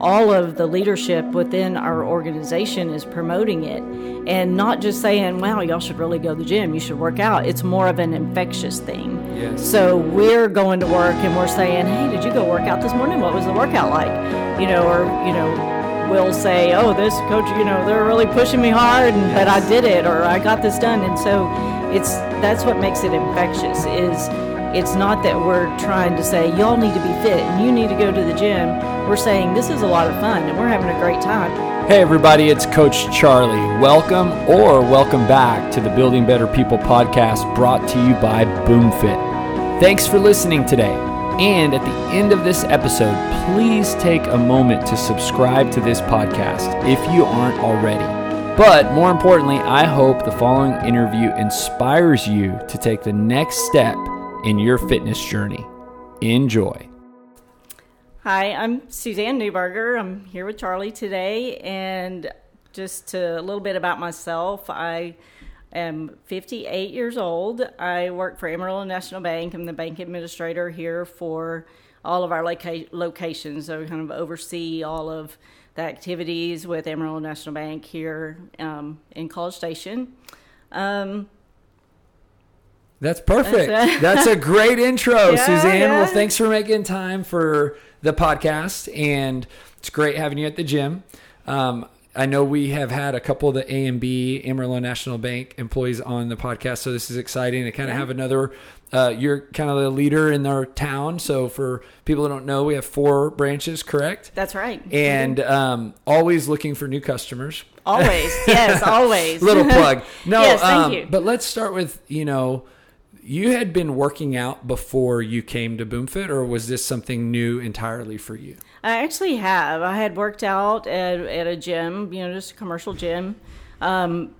all of the leadership within our organization is promoting it and not just saying, wow, y'all should really go to the gym, you should work out. It's more of an infectious thing. Yes. So we're going to work and we're saying, hey, did you go work out this morning? What was the workout like? You know, or, you know, we'll say, oh, this coach, you know, they're really pushing me hard, and, but I did it or I got this done. And so it's that's what makes it infectious is it's not that we're trying to say y'all need to be fit and you need to go to the gym. We're saying this is a lot of fun and we're having a great time. Hey, everybody, it's Coach Charlie. Welcome or welcome back to the Building Better People podcast brought to you by BoomFit. Thanks for listening today. And at the end of this episode, please take a moment to subscribe to this podcast if you aren't already. But more importantly, I hope the following interview inspires you to take the next step in your fitness journey. Enjoy. Hi, I'm Suzanne Newberger. I'm here with Charlie today, and just to, a little bit about myself. I am 58 years old. I work for Amarillo National Bank. I'm the bank administrator here for all of our loca- locations. So, kind of oversee all of the activities with Amarillo National Bank here um, in College Station. Um, That's perfect. That's That's, a great intro, Yeah, Suzanne. yeah. Well, thanks for making time for the podcast, and it's great having you at the gym. Um, I know we have had a couple of the A and B Amarillo National Bank employees on the podcast, so this is exciting to kind of Yeah. have another. Uh, you're kind of the leader in our town, so for people who don't know, we have four branches, correct? that's right. And um, always looking for new customers. always, yes, always. Little plug. No, Yes, thank um, you. But let's start with you know, you had been working out before you came to BoomFit, or was this something new entirely for you? I actually have. I had worked out at, at a gym, you know, just a commercial gym. Um,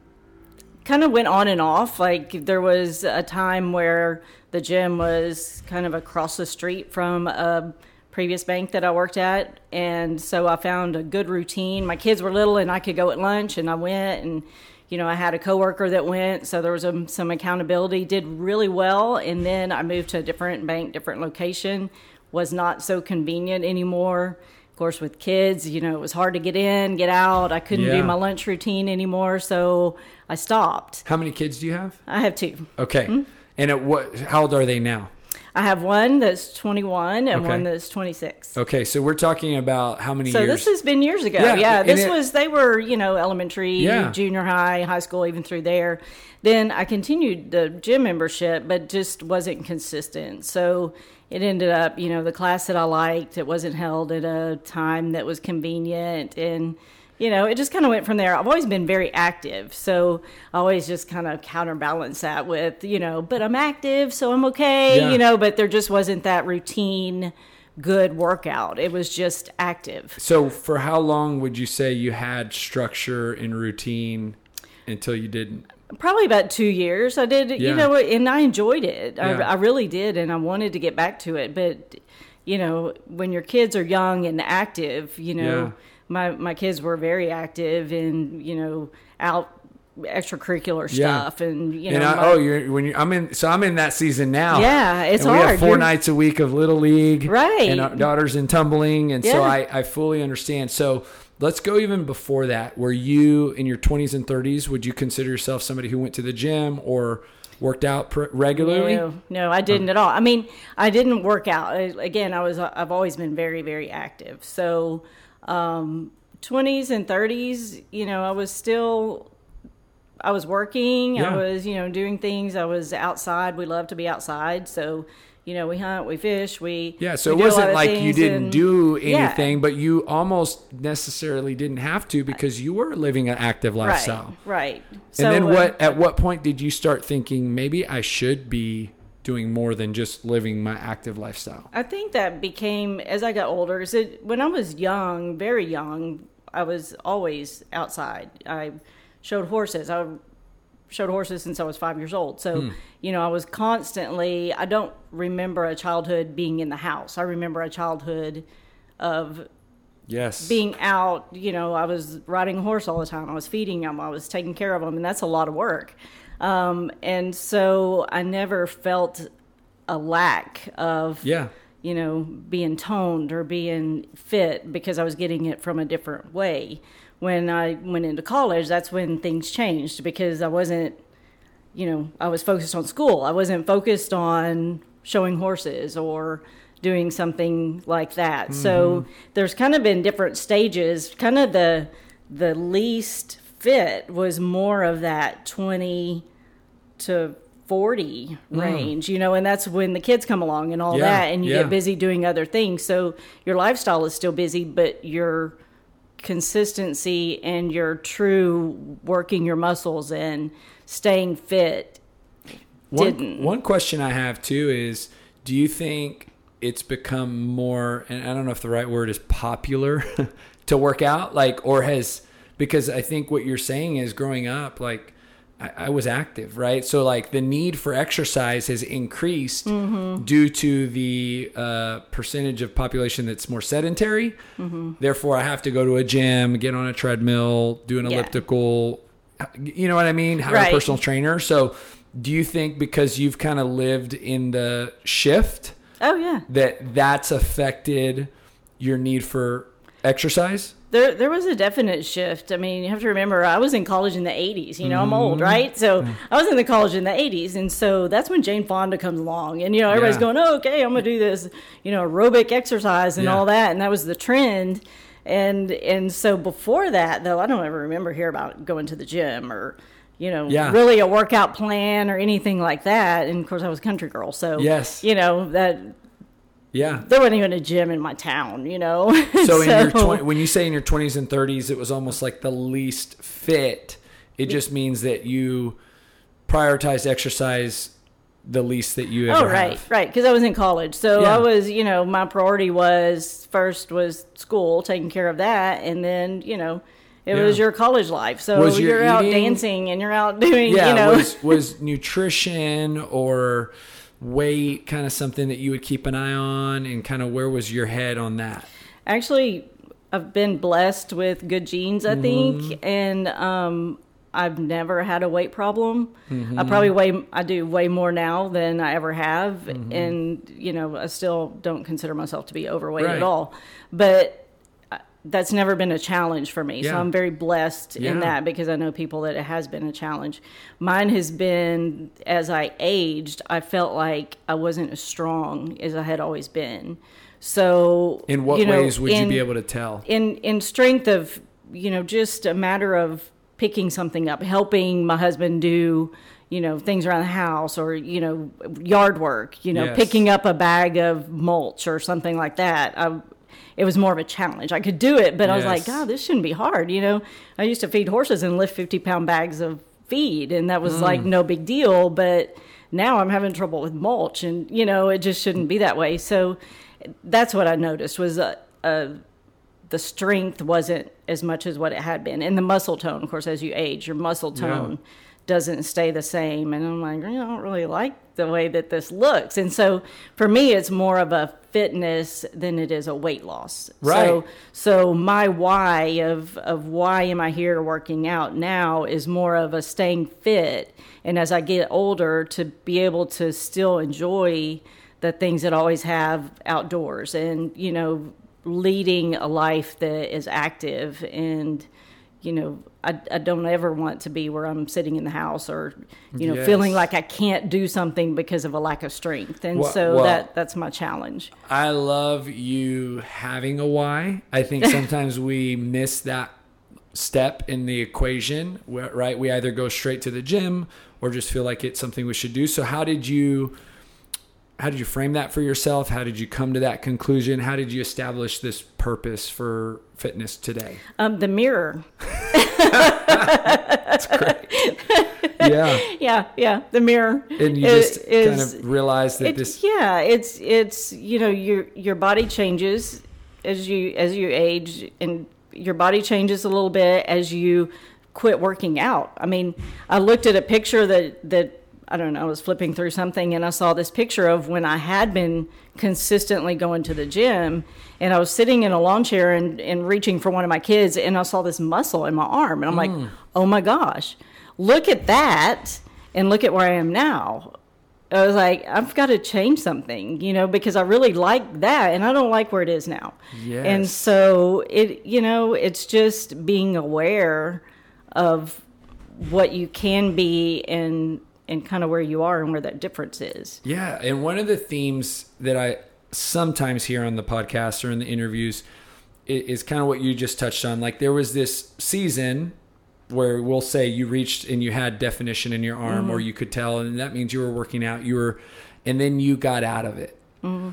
kind of went on and off. Like there was a time where the gym was kind of across the street from a previous bank that I worked at, and so I found a good routine. My kids were little, and I could go at lunch, and I went and. You know, I had a coworker that went, so there was um some accountability. Did really well, and then I moved to a different bank, different location. Was not so convenient anymore. Of course, with kids, you know, it was hard to get in, get out. I couldn't Yeah. do my lunch routine anymore, so I stopped. How many kids do you have? I have two. Okay, Hmm? and at what? How old are they now? I have one that's 21 and Okay. one that's 26. Okay, so we're talking about how many So years? this has been years ago. Yeah, Yeah, this it- was they were you know elementary, Yeah. junior high, high school, even through there. Then I continued the gym membership, but just wasn't consistent. So it ended up you know the class that I liked it wasn't held at a time that was convenient and. You know, it just kind of went from there. I've always been very active, so I always just kind of counterbalance that with, you know, but I'm active, so I'm okay, Yeah. you know, but there just wasn't that routine good workout. It was just active. so for how long would you say you had structure and routine until you didn't? Probably about two years. I did, Yeah. you know, and I enjoyed it. I, Yeah. I really did, and I wanted to get back to it. But, you know, when your kids are young and active, you know. My my kids were very active and you know out extracurricular Yeah. stuff, and you know, and I, my- oh, you're when you I'm in. So I'm in that season now. Yeah, it's and We have 4 You're- nights a week of little league, Right. And our daughters in tumbling, and so I I fully understand. So let's go even before that. Were you in your 20s and 30s? Would you consider yourself somebody who went to the gym or worked out pr- regularly? No, no, I didn't oh. at all. I mean, I didn't work out. Again, I was I've always been very very active. So, um, 20s and 30s, you know, I was still I was working. Yeah. I was, you know, doing things. I was outside. We love to be outside. So, you know, we hunt, we fish, we Yeah, so we it do a lot wasn't like you didn't and- do Yeah. anything, but you almost necessarily didn't have to because you were living an active lifestyle. Right, right. And then uh, what? At what point did you start thinking maybe I should be doing more than just living my active lifestyle? I think that became as I got older. Is it when I was young, very young, I was always outside. I showed horses. I showed horses since I was five years old. So Hmm. you know, I was constantly. I don't remember a childhood being in the house. I remember a childhood of Yes. being out. You know, I was riding a horse all the time. I was feeding them. I was taking care of them, and that's a lot of work. Um, and so I never felt a lack of yeah. you know, being toned or being fit because I was getting it from a different way. When I went into college, that's when things changed because I wasn't, you know, I was focused on school. I wasn't focused on showing horses or doing something like that. Mm-hmm. So there's kind of been different stages. Kind of the the least fit was more of that 20 to 40 mm. range, mm. you know, and that's when the kids come along and all yeah, that, and you yeah. get busy doing other things. So your lifestyle is still busy, but your consistency and your true working your muscles and staying fit one, didn't. One question I have too is do you think it's become more, and I don't know if the right word is popular to work out, like, or has, because I think what you're saying is growing up, like, I, I was active, right? So like the need for exercise has increased mm-hmm. due to the uh, percentage of population that's more sedentary. Mm-hmm. Therefore, I have to go to a gym, get on a treadmill, do an yeah. elliptical. You know what I mean? Hire right. a personal trainer. So, do you think because you've kind of lived in the shift? Oh yeah. That that's affected your need for exercise? There there was a definite shift. I mean, you have to remember I was in college in the 80s, you know, I'm old, mm-hmm. right? So mm. I was in the college in the 80s and so that's when Jane Fonda comes along and you know, everybody's yeah. going, oh, "Okay, I'm going to do this, you know, aerobic exercise and yeah. all that." And that was the trend. And and so before that, though, I don't ever remember hear about going to the gym or you know, yeah. really a workout plan or anything like that. And of course, I was a country girl, so yes, you know that yeah. There wasn't even a gym in my town, you know. So, so in your 20, when you say in your 20s and 30s, it was almost like the least fit. It just means that you prioritize exercise the least that you ever Oh, right, have. right. Because I was in college, so yeah. I was, you know, my priority was first was school, taking care of that, and then, you know, it yeah. was your college life. So was you're eating, out dancing and you're out doing, yeah, you know, was, was nutrition or weight kind of something that you would keep an eye on and kind of where was your head on that actually i've been blessed with good genes i mm-hmm. think and um, i've never had a weight problem mm-hmm. i probably weigh i do way more now than i ever have mm-hmm. and you know i still don't consider myself to be overweight right. at all but that's never been a challenge for me. Yeah. So I'm very blessed yeah. in that because I know people that it has been a challenge. Mine has been as I aged, I felt like I wasn't as strong as I had always been. So in what you know, ways would in, you be able to tell? In in strength of you know just a matter of picking something up, helping my husband do you know things around the house or you know yard work you know yes. picking up a bag of mulch or something like that I, it was more of a challenge. I could do it, but yes. I was like, God, this shouldn't be hard. You know, I used to feed horses and lift 50 pound bags of feed, and that was mm. like no big deal. But now I'm having trouble with mulch, and you know, it just shouldn't be that way. So that's what I noticed was uh, uh, the strength wasn't as much as what it had been, and the muscle tone. Of course, as you age, your muscle tone. Yeah doesn't stay the same. And I'm like, I don't really like the way that this looks. And so for me, it's more of a fitness than it is a weight loss. Right. So, so my why of, of why am I here working out now is more of a staying fit. And as I get older, to be able to still enjoy the things that I always have outdoors and, you know, leading a life that is active and, you know, I, I don't ever want to be where I'm sitting in the house or, you know, yes. feeling like I can't do something because of a lack of strength. And well, so well, that that's my challenge. I love you having a why. I think sometimes we miss that step in the equation, right? We either go straight to the gym or just feel like it's something we should do. So how did you how did you frame that for yourself? How did you come to that conclusion? How did you establish this purpose for fitness today? Um, the mirror. That's great. Yeah. Yeah, yeah. The mirror. And you just is, kind of realize that this. Yeah, it's it's you know your your body changes as you as you age, and your body changes a little bit as you quit working out. I mean, I looked at a picture that that I don't know, I was flipping through something and I saw this picture of when I had been consistently going to the gym and I was sitting in a lawn chair and, and reaching for one of my kids and I saw this muscle in my arm and I'm mm. like, oh my gosh, look at that and look at where I am now. I was like, I've got to change something, you know, because I really like that and I don't like where it is now. And so it, you know, it's just being aware of what you can be and and kind of where you are and where that difference is. Yeah, and one of the themes that I sometimes hear on the podcast or in the interviews is kind of what you just touched on. Like there was this season where we'll say you reached and you had definition in your arm, or mm-hmm. you could tell, and that means you were working out. You were, and then you got out of it. Mm-hmm.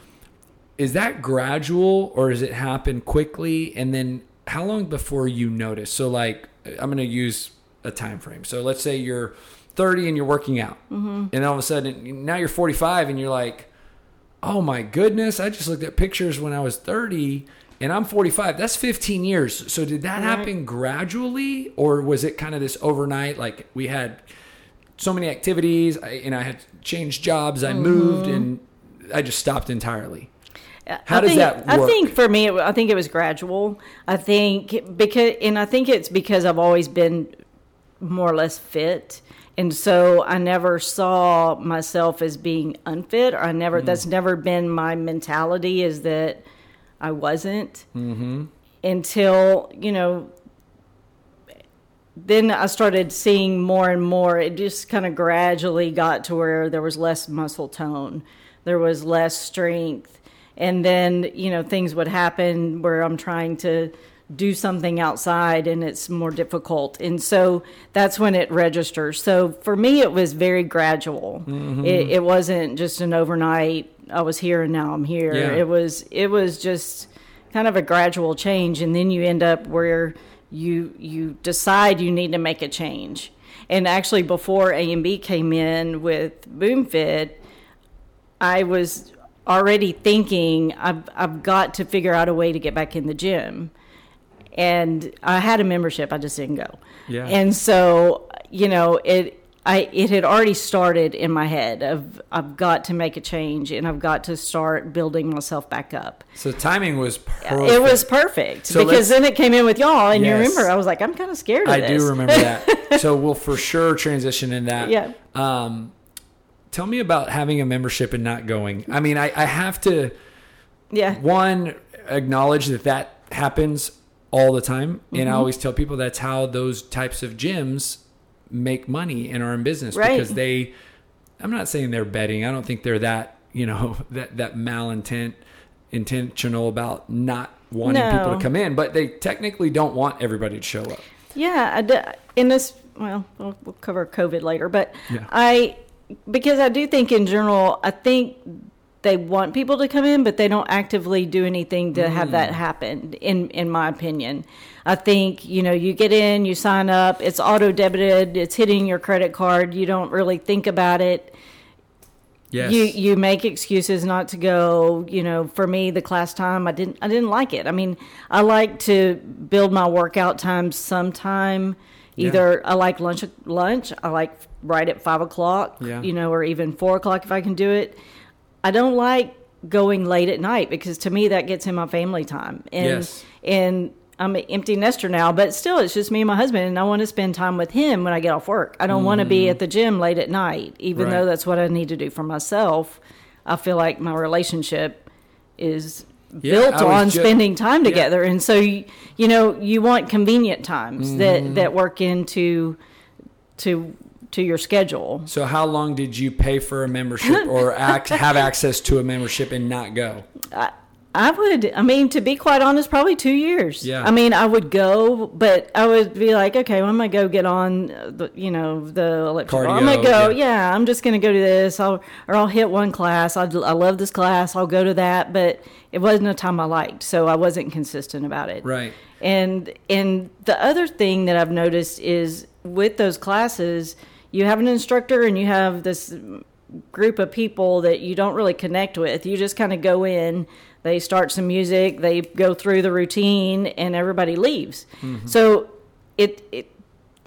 Is that gradual, or does it happen quickly? And then how long before you notice? So, like, I'm going to use a time frame. So, let's say you're 30 and you're working out, mm-hmm. and all of a sudden now you're 45 and you're like, oh my goodness, I just looked at pictures when I was 30 and I'm 45. That's 15 years. So did that happen gradually or was it kind of this overnight? Like we had so many activities I, and I had changed jobs, I mm-hmm. moved and I just stopped entirely. How I does think, that I think for me, it, I think it was gradual. I think because, and I think it's because I've always been more or less fit, and so I never saw myself as being unfit, or I never. Mm. That's never been my mentality. Is that I wasn't Mm-hmm. until you know. Then I started seeing more and more. It just kind of gradually got to where there was less muscle tone, there was less strength, and then you know things would happen where I'm trying to do something outside and it's more difficult, and so that's when it registers. So for me, it was very gradual. Mm-hmm. It, it wasn't just an overnight. I was here and now I'm here. Yeah. It was it was just kind of a gradual change, and then you end up where you you decide you need to make a change. And actually, before A and B came in with BoomFit, I was already thinking I've I've got to figure out a way to get back in the gym. And I had a membership, I just didn't go. Yeah. And so, you know, it I it had already started in my head of I've got to make a change and I've got to start building myself back up. So timing was perfect. It was perfect So because then it came in with y'all, and you remember I was like, I'm kind of scared of I this. do remember that. so we'll for sure transition in that. Yeah. Um, tell me about having a membership and not going. I mean, I, I have to Yeah, one acknowledge that that happens all the time, and Mm-hmm. I always tell people that's how those types of gyms make money and are in business Right. because they. I'm not saying they're betting. I don't think they're that you know that that malintent intentional about not wanting people to come in, but they technically don't want everybody to show up. yeah. In this, well, we'll, we'll cover COVID later, but Yeah. I because I do think in general, I think they want people to come in, but they don't actively do anything to have Mm. that happen. In in my opinion, I think you know you get in, you sign up, it's auto debited, it's hitting your credit card. You don't really think about it. Yes. you you make excuses not to go you know for me the class time i didn't i didn't like it i mean i like to build my workout times sometime either i like lunch lunch i like right at five o'clock Yeah. you know or even four o'clock if i can do it i don't like going late at night because to me that gets in my family time and Yes. and I'm an empty nester now, but still, it's just me and my husband, and I want to spend time with him when I get off work. I don't want to be at the gym late at night, even Mm-hmm. Right. though that's what I need to do for myself. I feel like my relationship is Yeah, built on ju- spending time Yeah. together, and so you, you know you want convenient times Mm-hmm. that that work into to to your schedule. So how long did you pay for a membership or have access to a membership and not go? I would, I mean, to be quite honest, probably two years. Yeah. I mean, I would go, but I would be like, okay, well, I'm gonna go get on, the, you know, the elliptical. I'm gonna go, yeah. yeah. I'm just gonna go to this, I'll, or I'll hit one class. I, I love this class. I'll go to that, but it wasn't a time I liked, so I wasn't consistent about it. Right. And and the other thing that I've noticed is with those classes, you have an instructor and you have this group of people that you don't really connect with. You just kind of go in, they start some music, they go through the routine, and everybody leaves. So it it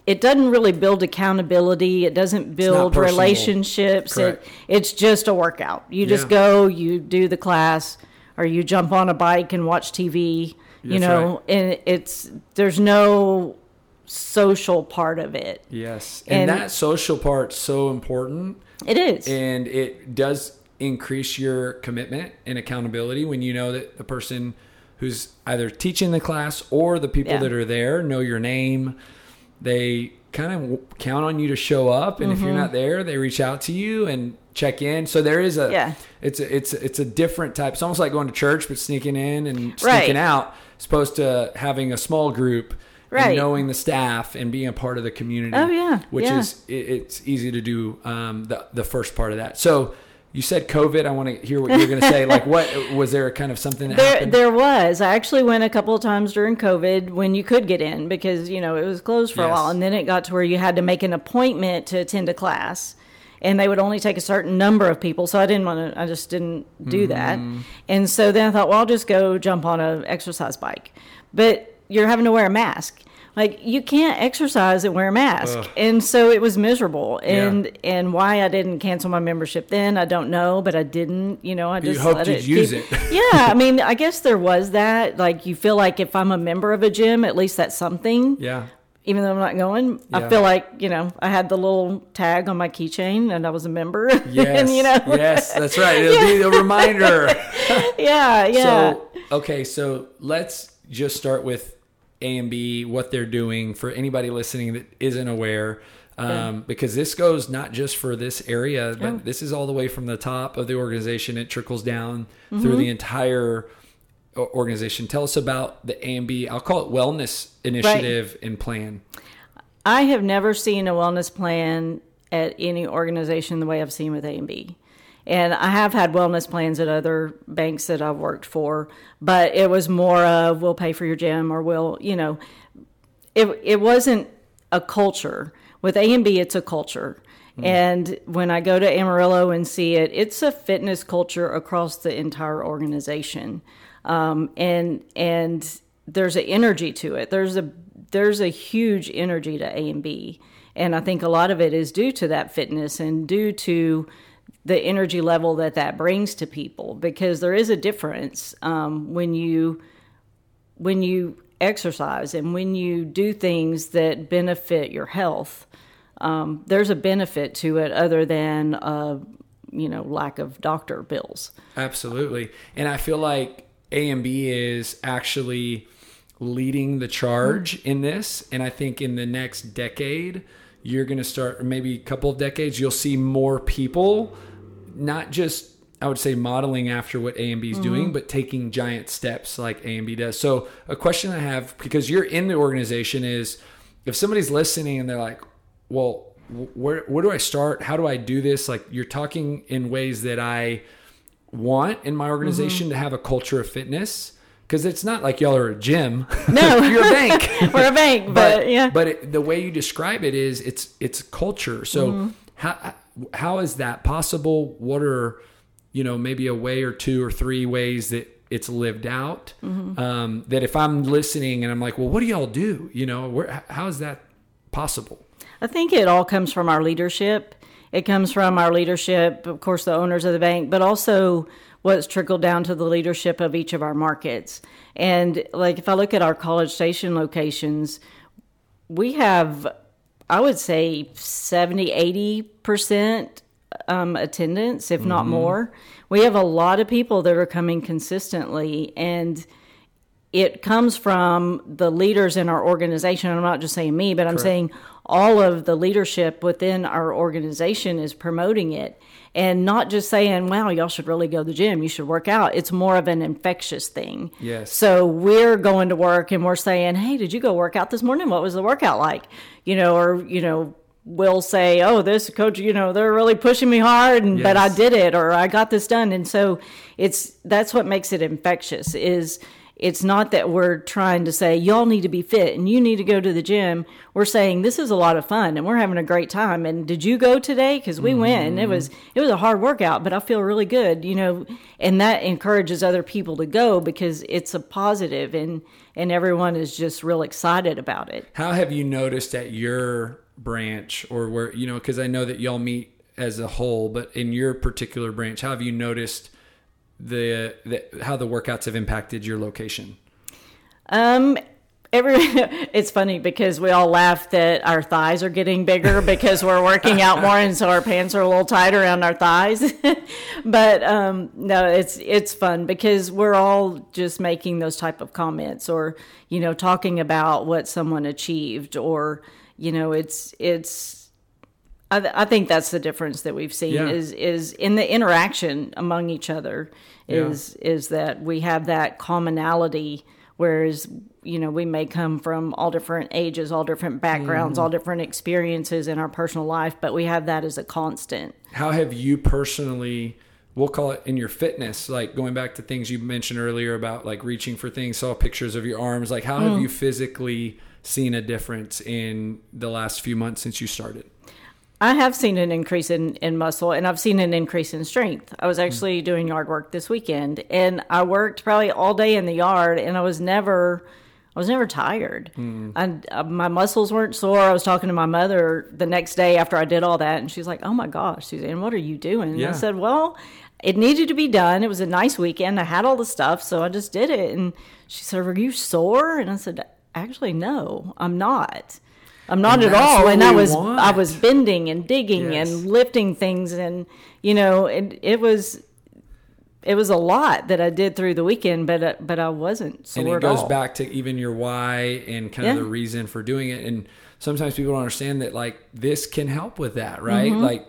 it doesn't really build accountability. It doesn't build relationships. It, it's just a workout. You just Yeah. go, you do the class, or you jump on a bike and watch TV. You That's know, and it's there's no social part of it. Yes. And, And- that social part's so important It is. and it does increase your commitment and accountability when you know that the person who's either teaching the class or the people Yeah. that are there know your name they kind of count on you to show up and if Mm-hmm. you're not there they reach out to you and check in so there is a Yeah. it's a, it's it's a different type it's almost like going to church but sneaking in and Right. sneaking out as opposed to having a small group Right. and knowing the staff and being a part of the community Oh, yeah. which Yeah. is it, it's easy to do um, the the first part of that. So you said COVID. I want to hear what you're going to say. Like, what was there kind of something that There, happened? there was. I actually went a couple of times during COVID when you could get in because you know it was closed for a while, and then it got to where you had to make an appointment to attend a class, and they would only take a certain number of people. So I didn't want to. I just didn't do that, Mm-hmm. and so then I thought, well, I'll just go jump on a exercise bike, but you're having to wear a mask. Like you can't exercise and wear a mask, Ugh. and so it was miserable. Yeah. And and why I didn't cancel my membership then, I don't know, but I didn't. You know, I just hoped let it use keep- it. yeah, I mean, I guess there was that. Like, you feel like if I'm a member of a gym, at least that's something. yeah. Even though I'm not going, Yeah. I feel like you know I had the little tag on my keychain and I was a member. Yes. and you know, yes, that's right. It'll be a reminder. yeah, yeah. So okay, so let's just start with A and B, what they're doing for anybody listening that isn't aware. Um, because this goes not just for this area, but Oh. this is all the way from the top of the organization. It trickles down Mm-hmm. through the entire organization. Tell us about the A and B. I'll call it wellness initiative and plan. I have never seen a wellness plan at any organization the way I've seen with A and B. And I have had wellness plans at other banks that I've worked for, but it was more of we'll pay for your gym or we'll, you know, it it wasn't a culture. With A and B, it's a culture. And when I go to Amarillo and see it, it's a fitness culture across the entire organization. Um, and and there's an energy to it. There's a there's a huge energy to A and B. And I think a lot of it is due to that fitness and due to the energy level that that brings to people because there is a difference um, when you when you exercise and when you do things that benefit your health, um, there's a benefit to it other than uh, you know lack of doctor bills. Absolutely. And I feel like A and B is actually leading the charge in this. And I think in the next decade, you're going to start, maybe a couple of decades, you'll see more people not just, I would say, modeling after what A and B is doing, but taking giant steps like A and B does. So, a question I have, because you're in the organization, is if somebody's listening and they're like, well, where, where do I start? How do I do this? Like, you're talking in ways that I, want in my organization to have a culture of fitness because it's not like y'all are a gym. No. you're a bank. We're a bank, but, yeah. But it, the way you describe it is it's it's culture. So Mm-hmm. how how is that possible? What are you know maybe a way or two or three ways that it's lived out? Mm-hmm. Um, that if I'm listening and I'm like, well, what do y'all do? You know, where how is that possible? I think it all comes from our leadership. It comes from our leadership, of course, the owners of the bank, but also what's trickled down to the leadership of each of our markets. And like if I look at our College Station locations, we have, I would say, 70, 80% um, attendance, if not more. We have a lot of people that are coming consistently. And it comes from the leaders in our organization. I'm not just saying me, but I'm saying all of the leadership within our organization is promoting it and not just saying, wow, y'all should really go to the gym, you should work out. It's more of an infectious thing. Yes. So we're going to work and we're saying, hey, did you go work out this morning? What was the workout like? You know, or, you know, we'll say, oh, this coach, you know, they're really pushing me hard, and but I did it or I got this done. And so it's that's what makes it infectious is it's not that we're trying to say y'all need to be fit and you need to go to the gym. We're saying this is a lot of fun and we're having a great time. And did you go today? Because we went. And it was it was a hard workout, but I feel really good. You know, and that encourages other people to go because it's a positive and and everyone is just real excited about it. How have you noticed at your branch or where, you know, because I know that y'all meet as a whole, but in your particular branch, how have you noticed the, the how the workouts have impacted your location? Um, every it's funny because we all laugh that our thighs are getting bigger because we're working out more and so our pants are a little tight around our thighs but um, no it's it's fun because we're all just making those type of comments or you know talking about what someone achieved or you know it's it's I, th- I think that's the difference that we've seen Yeah. is is in the interaction among each other is is that we have that commonality whereas you know we may come from all different ages all different backgrounds Mm-hmm. all different experiences in our personal life but we have that as a constant how have you personally we'll call it in your fitness like going back to things you mentioned earlier about like reaching for things saw pictures of your arms like how Mm. have you physically seen a difference in the last few months since you started I have seen an increase in, in muscle and I've seen an increase in strength. I was actually doing yard work this weekend and I worked probably all day in the yard and I was never I was never tired. I, uh, my muscles weren't sore. I was talking to my mother the next day after I did all that and she's like, "Oh my gosh, Suzanne, what are you doing?" And Yeah. I said, "Well, it needed to be done. It was a nice weekend. I had all the stuff, so I just did it." And she said, "Are you sore?" And I said, "Actually, no, I'm not." I'm not And at all. And I was want. I was bending and digging Yes. and lifting things and you know it, it was it was a lot that I did through the weekend but uh, but I wasn't sore and it goes all. back to even your why and kind of the reason for doing it and sometimes people don't understand that like this can help with that right Mm-hmm. like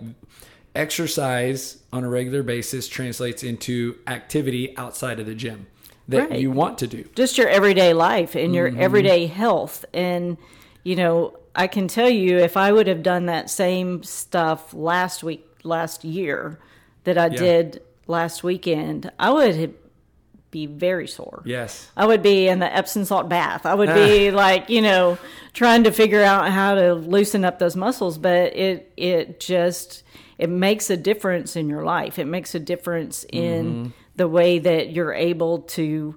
exercise on a regular basis translates into activity outside of the gym that Right. you want to do just your everyday life and your Mm-hmm. everyday health and you know I can tell you if I would have done that same stuff last week last year that I Yeah. did last weekend I would have be very sore. yes I would be in the Epsom salt bath. I would be like, you know, trying to figure out how to loosen up those muscles, but it it just it makes a difference in your life. It makes a difference in mm-hmm. the way that you're able to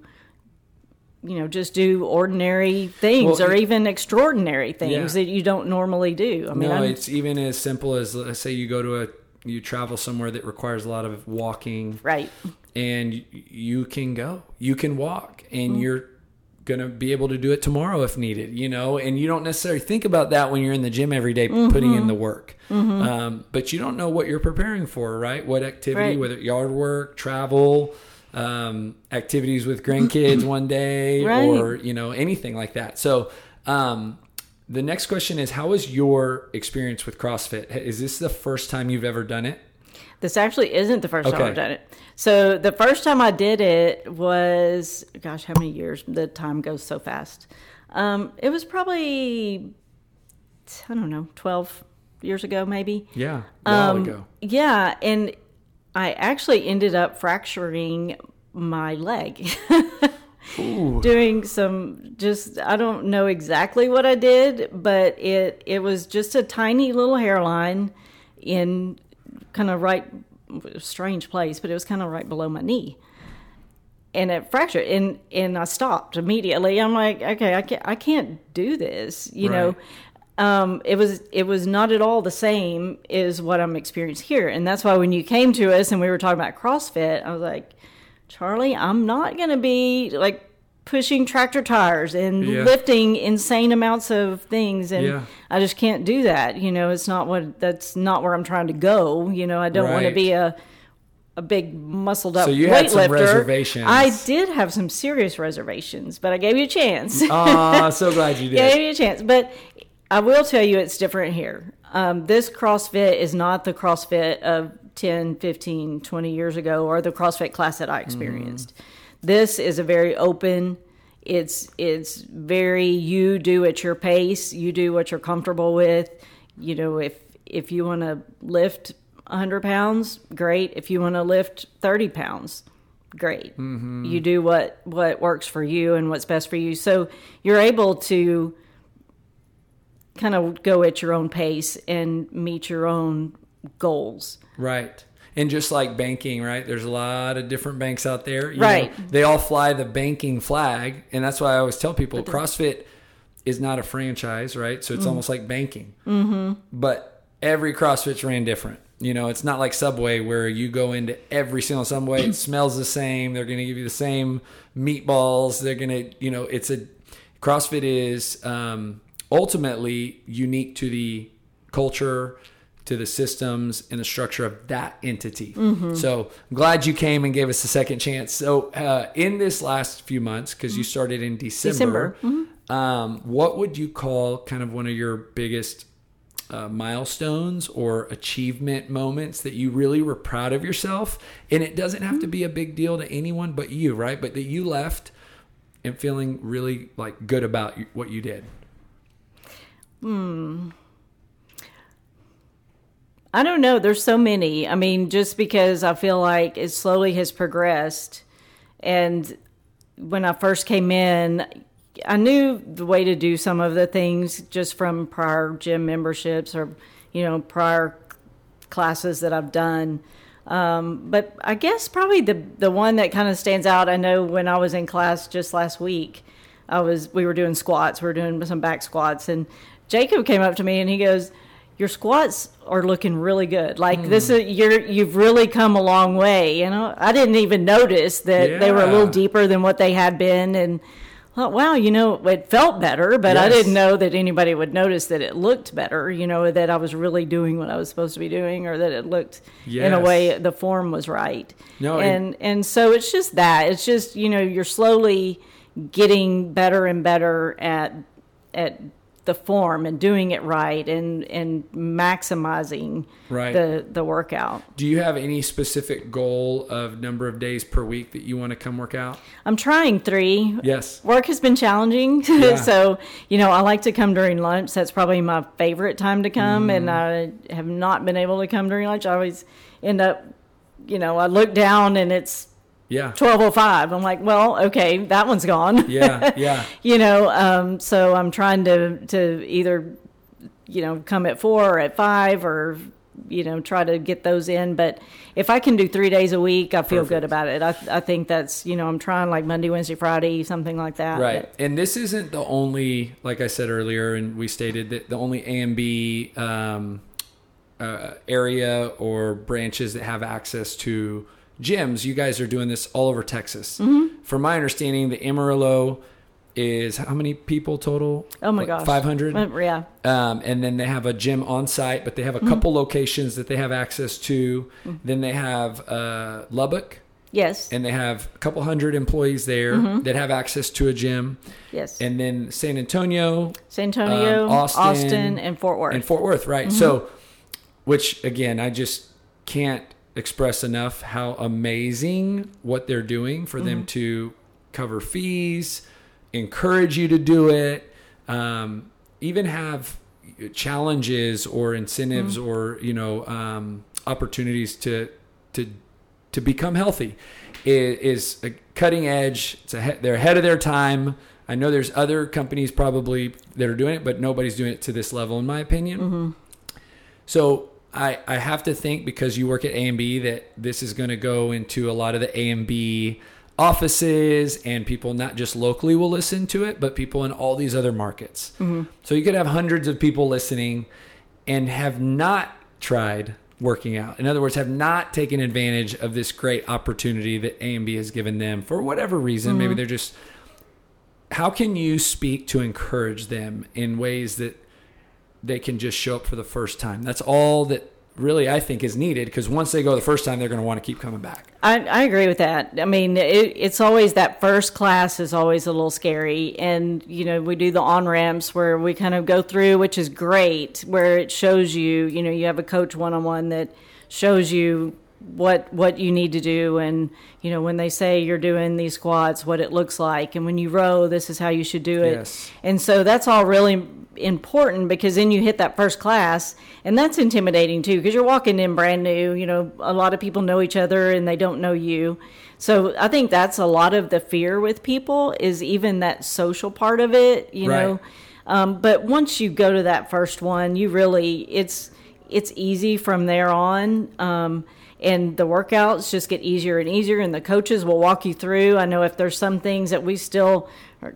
you know, just do ordinary things Well, or it- even extraordinary things Yeah. that you don't normally do. I mean, no I'm, it's even as simple as let's say you go to a you travel somewhere that requires a lot of walking right. and you can go you can walk and Mm-hmm. you're gonna be able to do it tomorrow if needed you know and you don't necessarily think about that when you're in the gym every day Mm-hmm. putting in the work um, but you don't know what you're preparing for right what activity Right. whether yard work travel um, activities with grandkids one day Right. or you know anything like that so um, the next question is how was your experience with crossfit is this the first time you've ever done it This actually isn't the first time I've done it. So the first time I did it was, gosh, how many years? The time goes so fast. Um, it was probably, I don't know, 12 years ago, maybe. yeah a while Um, ago Yeah. And I actually ended up fracturing my leg. Doing some just I don't know exactly what I did, but it it was just a tiny little hairline in kind of right strange place, but it was kind of right below my knee. And it fractured and and I stopped immediately. I'm like, okay, I can't I can't do this, you know. Um, it was it was not at all the same as what I'm experiencing here, and that's why when you came to us and we were talking about CrossFit, I was like, Charlie, I'm not going to be like pushing tractor tires and Yeah. lifting insane amounts of things and Yeah. I just can't do that. You know, it's not what that's not where I'm trying to go. You know, I don't want to be a a big muscled up So you weightlifter. had some reservations. I did have some serious reservations, but I gave you a chance. Ah, so glad you did. gave you a chance. But I will tell you it's different here. Um, this CrossFit is not the CrossFit of 10, 15, 20 years ago or the CrossFit class that I experienced. This is a very open, it's it's very you do at your pace, you do what you're comfortable with. You know, if if you want to lift 100 pounds, great. If you want to lift 30 pounds, great. You do what what works for you and what's best for you. So you're able to kind of go at your own pace and meet your own goals. Right. And just like banking, right? There's a lot of different banks out there. you Right. know, they all fly the banking flag. And that's why I always tell people CrossFit is not a franchise, right? So it's almost like banking. Mm-hmm. But every CrossFit's ran different. You know, it's not like Subway where you go into every single Subway, it smells the same. They're going to give you the same meatballs. They're going to, you know, it's a CrossFit is um, ultimately unique to the culture, to the systems, and the structure of that entity. So I'm glad you came and gave us a second chance. So uh, in this last few months, because you started in December, Um, what would you call kind of one of your biggest uh, milestones or achievement moments that you really were proud of yourself? And it doesn't have to be a big deal to anyone but you, right? But that you left and feeling really like good about what you did. I don't know. There's so many. I mean, just because I feel like it slowly has progressed. And when I first came in, I knew the way to do some of the things just from prior gym memberships or, you know, prior classes that I've done. Um, but I guess probably the the one that kind of stands out. I know when I was in class just last week, I was we were doing squats. We were doing some back squats, and Jacob came up to me and he goes, "Your squats are looking really good. Like hmm. this is you're you've really come a long way." You know, I didn't even notice that they were a little deeper than what they had been, and. I thought, wow, you know, it felt better, but I didn't know that anybody would notice that it looked better, you know, that I was really doing what I was supposed to be doing or that it looked in a way the form was right. No, and- and and so it's just that. It's just, you know, you're slowly getting better and better at at the form and doing it right and and maximizing Right. the the workout. Do you have any specific goal of number of days per week that you want to come work out? I'm trying 3. Yes. Work has been challenging. Yeah. so, you know, I like to come during lunch. That's probably my favorite time to come. And Mm-hmm. I have not been able to come during lunch. I always end up, you know, I look down and it's Yeah. 1205. I'm like, well, okay, that one's gone. Yeah. Yeah. you know, um, so I'm trying to, to either, you know, come at four or at five or, you know, try to get those in. But if I can do three days a week, I feel good about it. I, I think that's, you know, I'm trying like Monday, Wednesday, Friday, something like that. Right. But- And this isn't the only, like I said earlier, and we stated that the only A and B um, uh, area or branches that have access to gyms. You guys are doing this all over Texas. Mm-hmm. From my understanding, the Amarillo is how many people total? Oh my gosh. 500? Uh, Yeah. Um, and then they have a gym on site, but they have a couple locations that they have access to. Then they have uh, Lubbock, Yes. and they have a couple hundred employees there that have access to a gym. yes. And then San Antonio San Antonio, um, Austin, Austin, and Fort Worth. and Fort Worth, right? So, which again, I just can't express enough how amazing what they're doing for them to cover fees, encourage you to do it, um, even have challenges or incentives or you know um, opportunities to to to become healthy is, is a cutting edge. It's a, they're ahead of their time. I know there's other companies probably that are doing it, but nobody's doing it to this level, in my opinion. So I, I have to think because you work at A and B that this is going to go into a lot of the A and B offices and people not just locally will listen to it, but people in all these other markets. Mm-hmm. So you could have hundreds of people listening and have not tried working out. In other words, have not taken advantage of this great opportunity that A and B has given them for whatever reason. Maybe mm-hmm. they're just how can you speak to encourage them in ways that they can just show up for the first time? That's all that really I think is needed because once they go the first time, they're going to want to keep coming back. I, I agree with that. I mean, it, it's always that first class is always a little scary. And, you know, we do the on ramps where we kind of go through, which is great, where it shows you, you know, you have a coach one on one that shows you what what you need to do and you know when they say you're doing these squats what it looks like and when you row this is how you should do it Yes. and so that's all really important because then you hit that first class and that's intimidating too because you're walking in brand new you know a lot of people know each other and they don't know you. So i think that's a lot of the fear with people is even that social part of it you know? Um, but once you go to that first one you really it's it's easy from there on um, and the workouts just get easier and easier and the coaches will walk you through. I know if there's some things that we still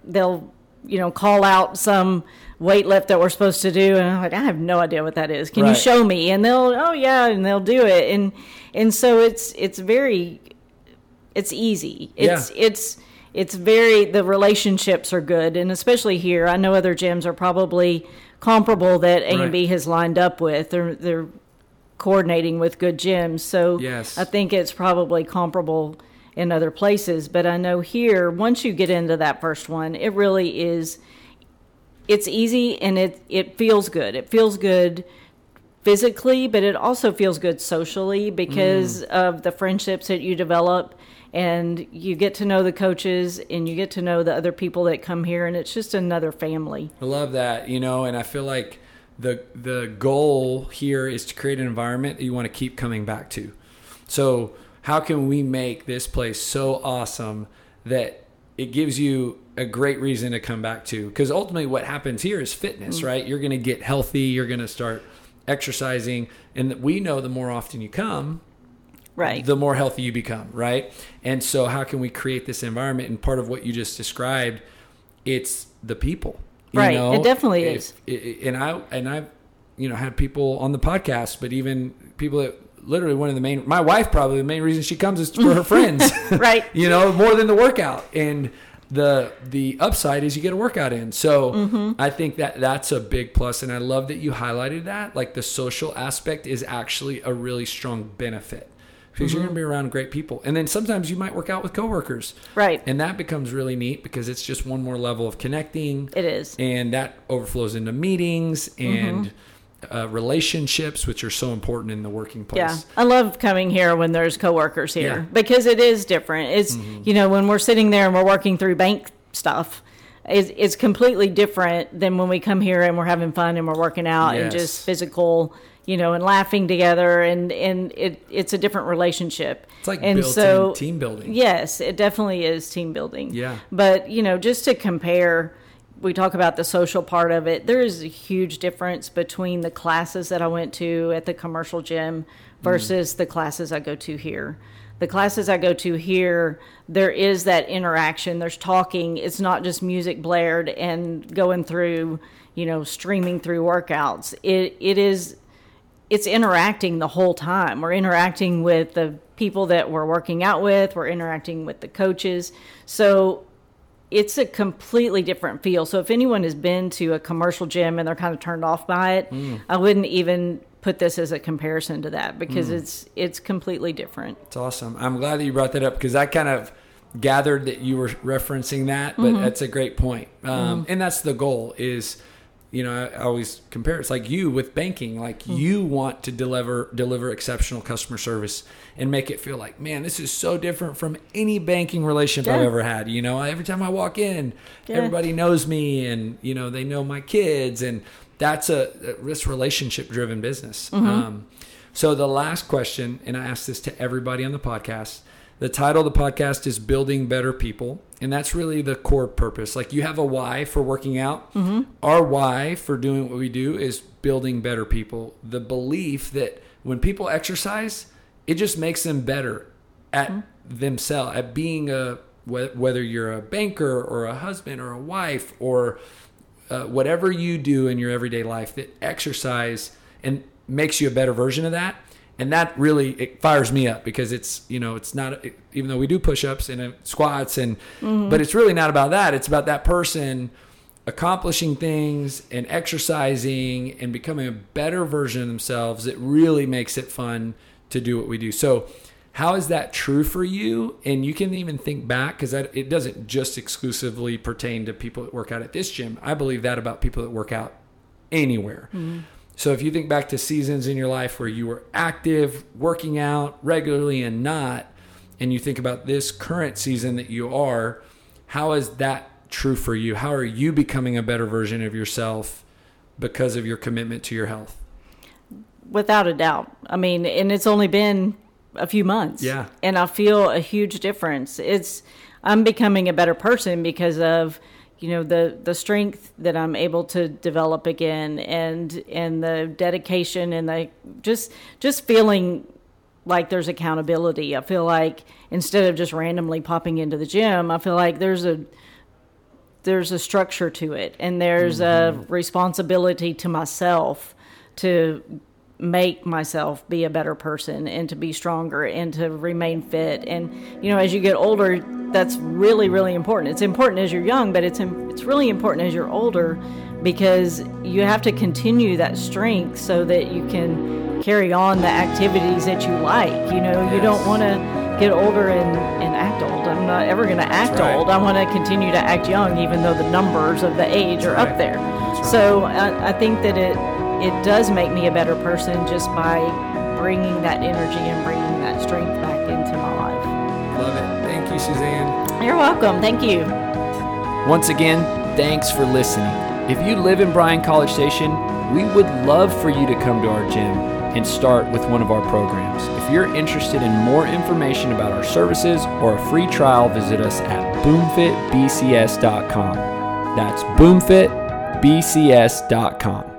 they'll you know call out some weight lift that we're supposed to do and i'm like i have no idea what that is can Right. you show me and they'll oh yeah and they'll do it and and so it's it's very it's easy it's Yeah. it's it's very the relationships are good, and especially here, I know other gyms are probably comparable that A and B has lined up with. They're they're coordinating with good gyms, so Yes. I think it's probably comparable in other places. But I know here, once you get into that first one, it really is. It's easy and it it feels good. It feels good physically, but it also feels good socially because Mm. of the friendships that you develop and you get to know the coaches and you get to know the other people that come here and it's just another family. I love that, you know, and I feel like the the goal here is to create an environment that you want to keep coming back to. So, how can we make this place so awesome that it gives you a great reason to come back to? Because ultimately, what happens here is fitness, mm. right? You're going to get healthy, you're going to start exercising, and we know the more often you come, Right. the more healthy you become, right? And so, how can we create this environment? And part of what you just described, it's the people, you Right. know? It definitely If- is. i- And I and I've you know had people on the podcast, but even people that literally one of the main, my wife probably the main reason she comes is for her friends, Right. you know, more than the workout and. The the upside is you get a workout in, so Mm-hmm. I think that that's a big plus, and I love that you highlighted that. Like the social aspect is actually a really strong benefit because you're going to be around great people. And then sometimes you might work out with coworkers. Right. And that becomes really neat because it's just one more level of connecting. It is. And that overflows into meetings and uh, relationships, which are so important in the working place. Yeah, I love coming here when there's coworkers here Yeah. Mm-hmm. because it is different. It's you know when we're sitting there and we're working through bank stuff, it's, it's completely different than when we come here and we're having fun and we're working out and just physical, you know, and laughing together and and it it's a different relationship. It's like and so team building. Yes, it definitely is team building. Yeah. But, you know, just to compare, we talk about the social part of it. There is a huge difference between the classes that I went to at the commercial gym versus the classes I go to here. The classes I go to here, there is that interaction. There's talking. It's not just music blared and going through, you know, streaming through workouts. It it is it's interacting the whole time. We're interacting with the people that we're working out with, we're interacting with the coaches. So it's a completely different feel. So if anyone has been to a commercial gym and they're kind of turned off by it, mm. I wouldn't even put this as a comparison to that because mm. it's it's completely different. It's awesome. I'm glad that you brought that up because I kind of gathered that you were referencing that, but mm-hmm. that's a great point. Um, mm-hmm. And that's the goal is, you know, I always compare. It's like you with banking. Like you want to deliver deliver exceptional customer service and make it feel like, man, this is so different from any banking relationship I've ever had. You know, every time I walk in, Yeah. everybody knows me, and you know, they know my kids, and that's a, this relationship driven business. Um, so the last question, and I ask this to everybody on the podcast. The title of the podcast is Building Better People. And that's really the core purpose. Like you have a why for working out. Our why for doing what we do is building better people. The belief that when people exercise, it just makes them better at themselves, at being a, whether you're a banker or a husband or a wife or uh, whatever you do in your everyday life that exercise and makes you a better version of that and that really it fires me up because it's you know it's not even though we do push-ups and uh, squats and but it's really not about that. It's about that person accomplishing things and exercising and becoming a better version of themselves it really makes it fun to do what we do. So how is that true for you? And you can even think back because it doesn't just exclusively pertain to people that work out at this gym. I believe that about people that work out anywhere so if you think back to seasons in your life where you were active working out regularly and not and you think about this current season that you are how is that true for you how are you becoming a better version of yourself because of your commitment to your health Without a doubt. I mean, and it's only been a few months. Yeah. And I feel a huge difference. It's I'm becoming a better person because of you know the the strength that I'm able to develop again and and the dedication and the just just feeling like there's accountability. I feel like instead of just randomly popping into the gym, I feel like there's a there's a structure to it and there's a mm-hmm. responsibility to myself to make myself be a better person and to be stronger and to remain fit and you know as you get older that's really really important. It's important as you're young, but it's it's really important as you're older because you have to continue that strength so that you can carry on the activities that you like. You know, yes. you don't want to get older and, and act old. I'm not ever going to act right. old. I want to continue to act young, even though the numbers of the age are right. up there. Right. So I, I think that it it does make me a better person just by bringing that energy and bringing that strength back you, Suzanne. You're welcome. Thank you. Once again, thanks for listening. If you live in Bryan College Station, we would love for you to come to our gym and start with one of our programs. If you're interested in more information about our services or a free trial, visit us at boomfitbcs.com. That's boomfitbcs.com.